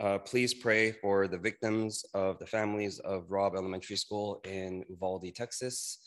uh, please pray for the victims of the families of Robb Elementary School in Uvalde, Texas.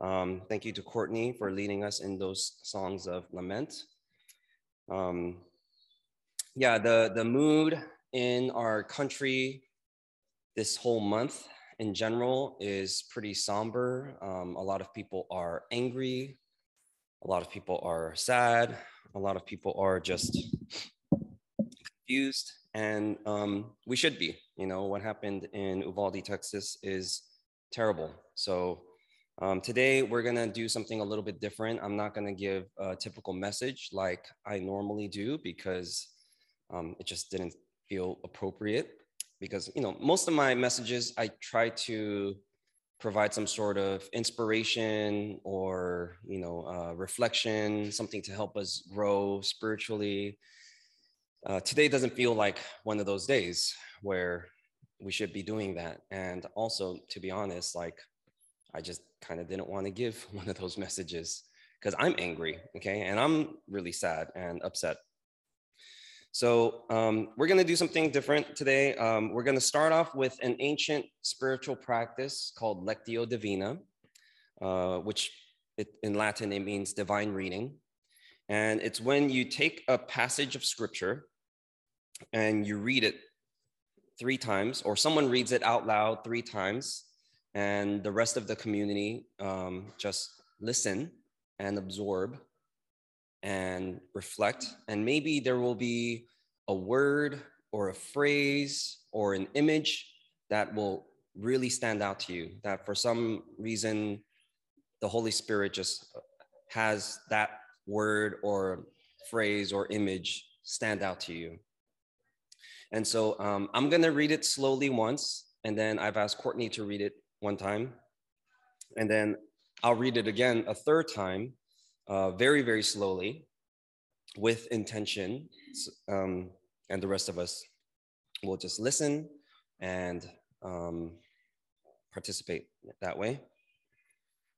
Um, thank you to Courtney for leading us in those songs of lament. Um, yeah, the, the mood in our country this whole month in general is pretty somber. Um, a lot of people are angry. A lot of people are sad. A lot of people are just confused. And um, we should be. You know, what happened in Uvalde, Texas is terrible. So um, today we're gonna do something a little bit different. I'm not gonna give a typical message like I normally do because um, it just didn't feel appropriate because you know most of my messages I try to provide some sort of inspiration or you know uh, reflection, something to help us grow spiritually. Uh, today doesn't feel like one of those days where we should be doing that. And also, to be honest, like I just kind of didn't want to give one of those messages because I'm angry, okay, and I'm really sad and upset so um, we're going to do something different today. Um, we're going to start off with an ancient spiritual practice called Lectio Divina, uh, which it, in Latin it means divine reading. And it's when you take a passage of scripture and you read it three times, or someone reads it out loud three times, and the rest of the community um, just listen and absorb and reflect. And maybe there will be a word or a phrase or an image that will really stand out to you, that for some reason the Holy Spirit just has that word or phrase or image stand out to you. And so um, I'm going to read it slowly once, and then I've asked Courtney to read it one time. And then I'll read it again a third time uh, very, very slowly with intention. Um, and the rest of us will just listen and um, participate that way.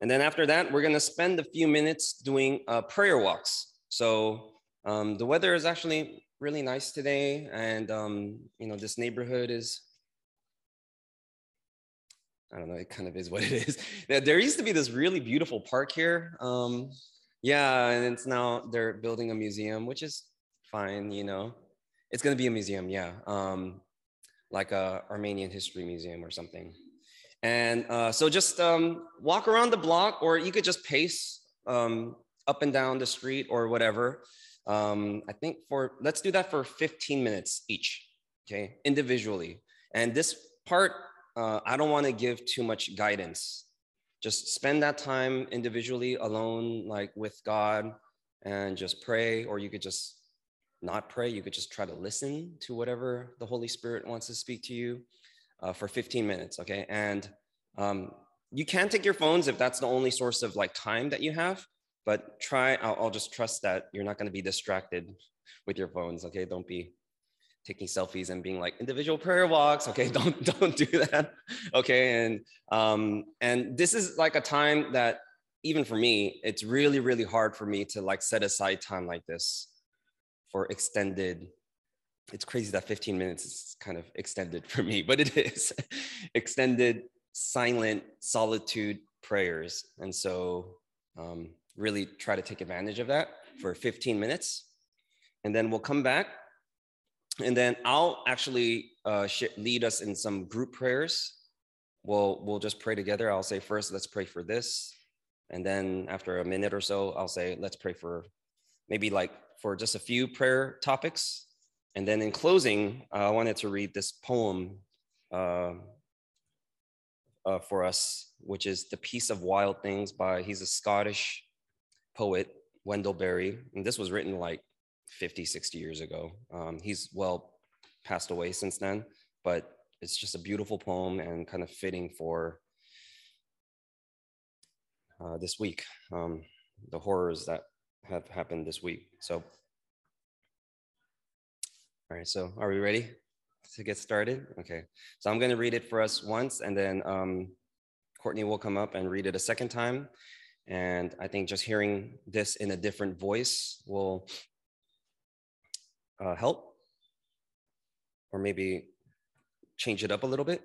And then after that, we're gonna spend a few minutes doing uh, prayer walks. So um, the weather is actually really nice today. And um, you know, this neighborhood is I don't know, it kind of is what it is. There used to be this really beautiful park here. Um, yeah, and it's now they're building a museum, which is fine, you know. It's gonna be a museum, yeah, um, like a Armenian history museum or something. And uh, so just um, walk around the block, or you could just pace um, up and down the street or whatever. Um, I think for let's do that for 15 minutes each, okay, individually. And this part, uh, I don't want to give too much guidance. Just spend that time individually alone like with god and just pray or you could just not pray. You could just try to listen to whatever the holy spirit wants to speak to you uh, for 15 minutes okay? And um, you can take your phones if that's the only source of like time that you have but try i'll, I'll just trust that you're not going to be distracted with your phones okay? Don't be taking selfies and being like individual prayer walks okay? Don't don't do that okay? And um and this is like a time that even for me it's really really hard for me to like set aside time like this for extended it's crazy that 15 minutes is kind of extended for me but it is. Extended silent solitude prayers. And so um, really try to take advantage of that for 15 minutes and then we'll come back and then I'll actually uh, lead us in some group prayers. We'll, we'll just pray together. I'll say first, let's pray for this. And then after a minute or so, I'll say, let's pray for maybe like for just a few prayer topics. And then in closing, uh, I wanted to read this poem uh, uh, for us, which is The Peace of Wild Things by, he's a Scottish poet, Wendell Berry. And this was written like 50, 60 years ago. Um, he's well passed away since then, but it's just a beautiful poem and kind of fitting for uh, this week, um, the horrors that have happened this week. So, all right, so are we ready to get started? Okay, so I'm going to read it for us once, and then um, Courtney will come up and read it a second time. And I think just hearing this in a different voice will uh, help. or maybe change it up a little bit.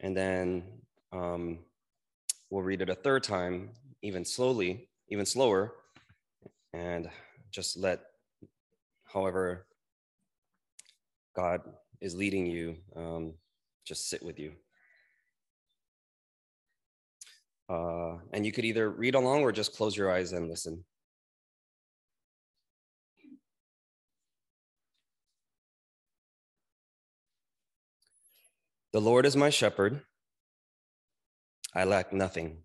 And then um, we'll read it a third time, even slowly, even slower, and just let however God is leading you, um, just sit with you. Uh, and you could either read along or just close your eyes and listen. The Lord is my shepherd. I lack nothing.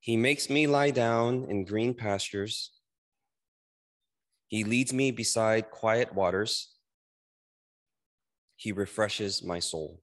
He makes me lie down in green pastures. He leads me beside quiet waters. He refreshes my soul.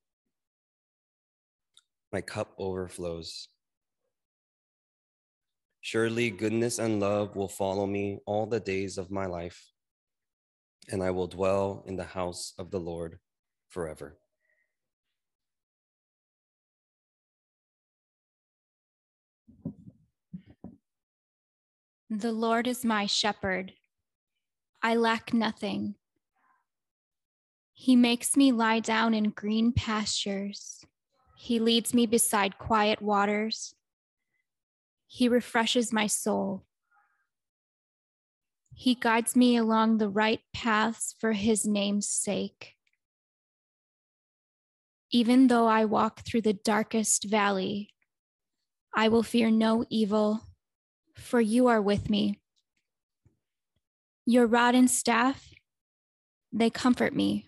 My cup overflows. Surely goodness and love will follow me all the days of my life, and I will dwell in the house of the Lord forever. The Lord is my shepherd. I lack nothing. He makes me lie down in green pastures. He leads me beside quiet waters. He refreshes my soul. He guides me along the right paths for his name's sake. Even though I walk through the darkest valley, I will fear no evil, for you are with me. Your rod and staff, they comfort me.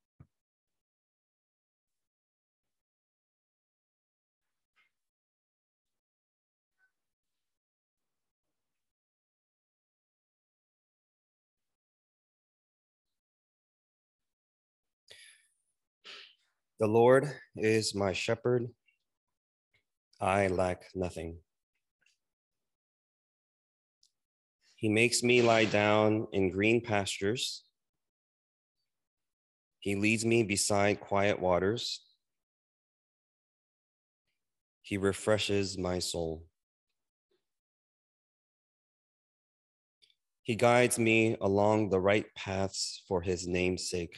The Lord is my shepherd. I lack nothing. He makes me lie down in green pastures. He leads me beside quiet waters. He refreshes my soul. He guides me along the right paths for his name's sake.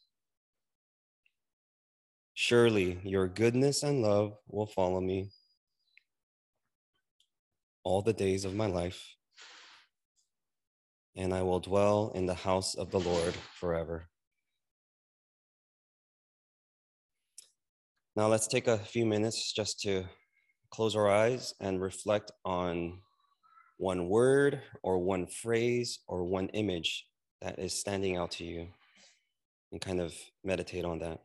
Surely your goodness and love will follow me all the days of my life, and I will dwell in the house of the Lord forever. Now let's take a few minutes just to close our eyes and reflect on one word or one phrase or one image that is standing out to you and kind of meditate on that.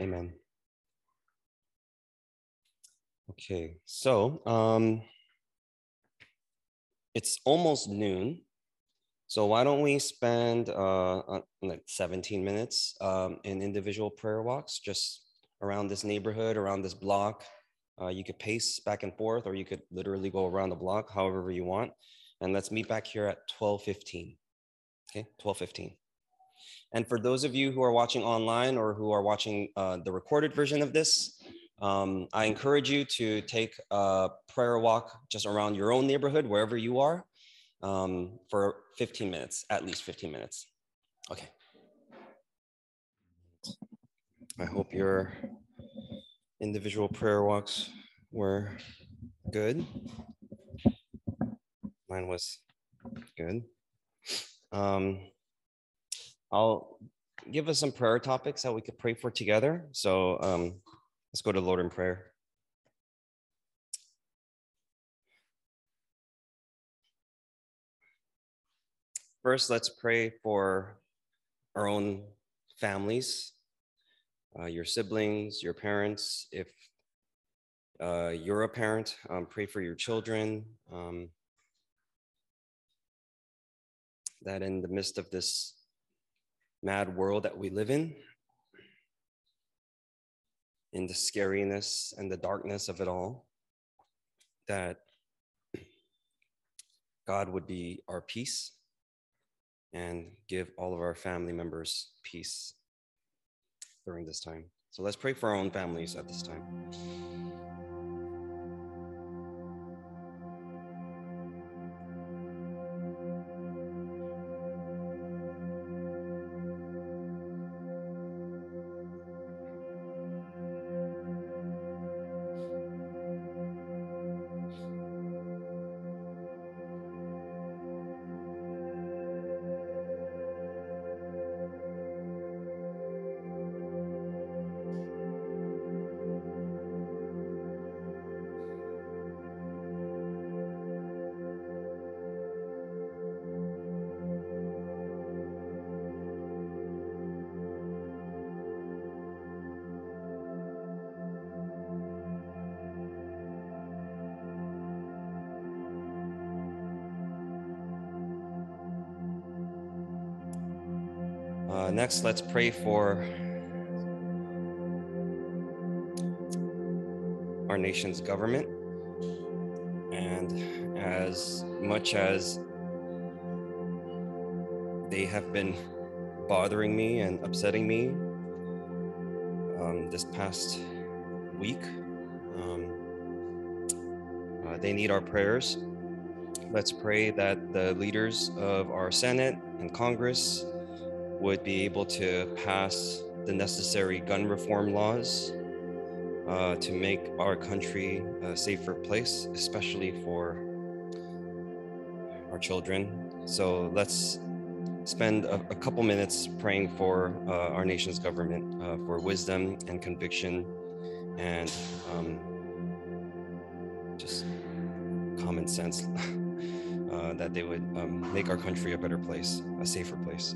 Amen. Okay, so um, it's almost noon. So why don't we spend uh, like 17 minutes um, in individual prayer walks just around this neighborhood, around this block. Uh, you could pace back and forth, or you could literally go around the block, however you want. And let's meet back here at 12:15. Okay, 12:15. And for those of you who are watching online or who are watching uh, the recorded version of this, um, I encourage you to take a prayer walk just around your own neighborhood, wherever you are, um, for 15 minutes, at least 15 minutes. Okay. I hope your individual prayer walks were good. Mine was good. Um, I'll give us some prayer topics that we could pray for together. So um, let's go to the Lord in prayer. First, let's pray for our own families, uh, your siblings, your parents. If uh, you're a parent, um, pray for your children. Um, that in the midst of this mad world that we live in, in the scariness and the darkness of it all, that God would be our peace and give all of our family members peace during this time. So let's pray for our own families at this time. Uh, next, let's pray for our nation's government. And as much as they have been bothering me and upsetting me um, this past week, um, uh, they need our prayers. Let's pray that the leaders of our Senate and Congress would be able to pass the necessary gun reform laws uh, to make our country a safer place, especially for our children. So let's spend a, a couple minutes praying for uh, our nation's government uh, for wisdom and conviction and um, just common sense uh, that they would um, make our country a better place, a safer place.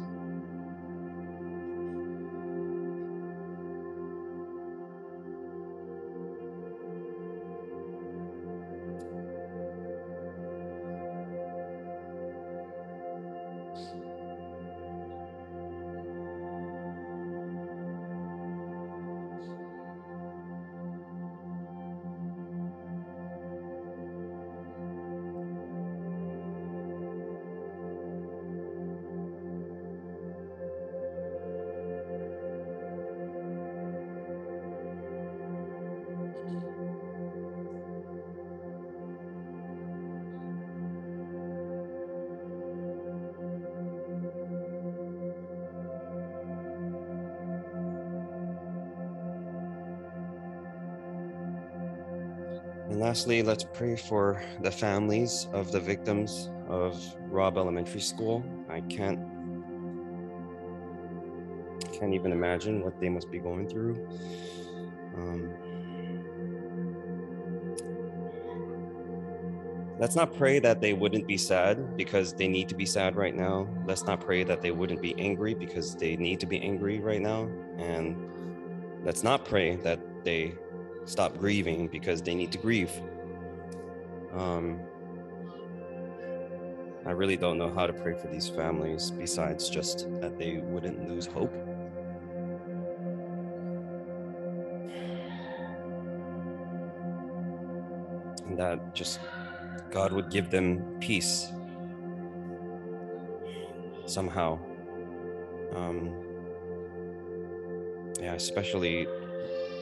Lastly, let's pray for the families of the victims of Robb Elementary School. I can't can't even imagine what they must be going through. Um, let's not pray that they wouldn't be sad because they need to be sad right now. Let's not pray that they wouldn't be angry because they need to be angry right now. And let's not pray that they stop grieving because they need to grieve. Um, I really don't know how to pray for these families besides just that they wouldn't lose hope. And that just God would give them peace somehow. Um, yeah, especially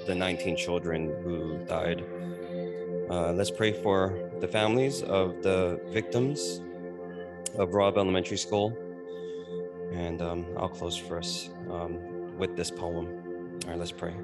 the 19 children who died. Uh, let's pray for the families of the victims of Robb Elementary School. And um, I'll close for us um, with this poem. All right, let's pray.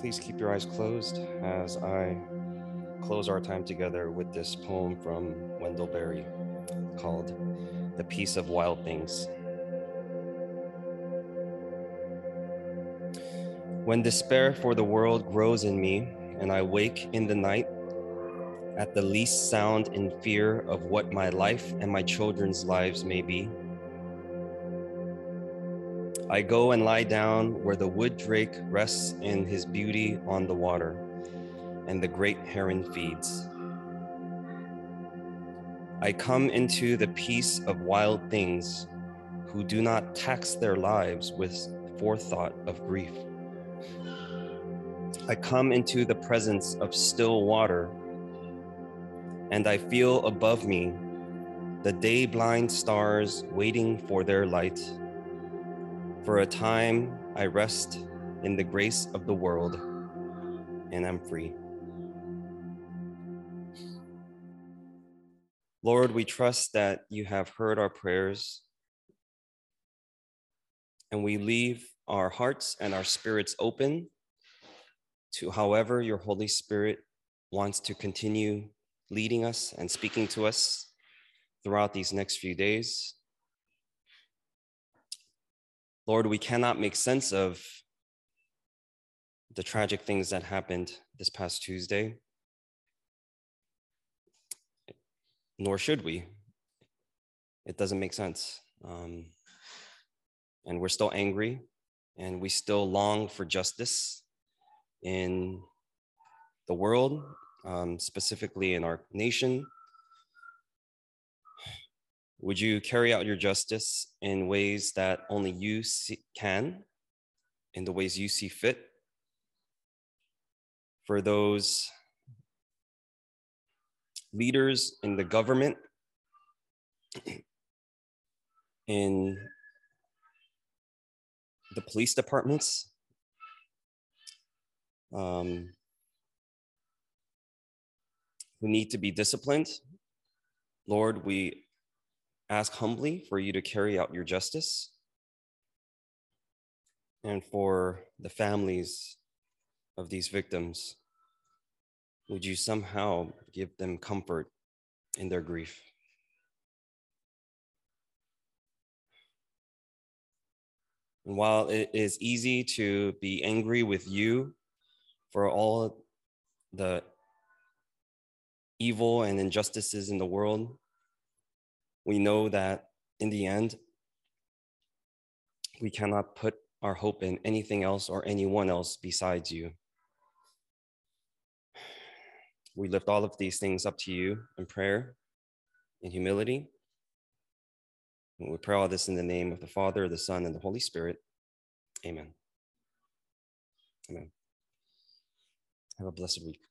Please keep your eyes closed as I close our time together with this poem from Wendell Berry called The Peace of Wild Things. When despair for the world grows in me, and I wake in the night at the least sound in fear of what my life and my children's lives may be, I go and lie down where the wood drake rests in his beauty on the water, and the great heron feeds. I come into the peace of wild things who do not tax their lives with forethought of grief. I come into the presence of still water, and I feel above me the day blind stars waiting for their light for a time, I rest in the grace of the world and I'm free. Lord, we trust that you have heard our prayers and we leave our hearts and our spirits open to however your Holy Spirit wants to continue leading us and speaking to us throughout these next few days. Lord, we cannot make sense of the tragic things that happened this past Tuesday, nor should we. It doesn't make sense. Um, and we're still angry, and we still long for justice in the world, um, specifically in our nation, would you carry out your justice in ways that only you see, can, in the ways you see fit? For those leaders in the government, in the police departments, um, who need to be disciplined. Lord, we ask humbly for you to carry out your justice and for the families of these victims. Would you somehow give them comfort in their grief? And while it is easy to be angry with you for all the evil and injustices in the world, we know that in the end, we cannot put our hope in anything else or anyone else besides you. we lift all of these things up to you in prayer, in humility. We pray all this in the name of the Father, the Son, and the Holy Spirit. Amen. Amen. Have a blessed week.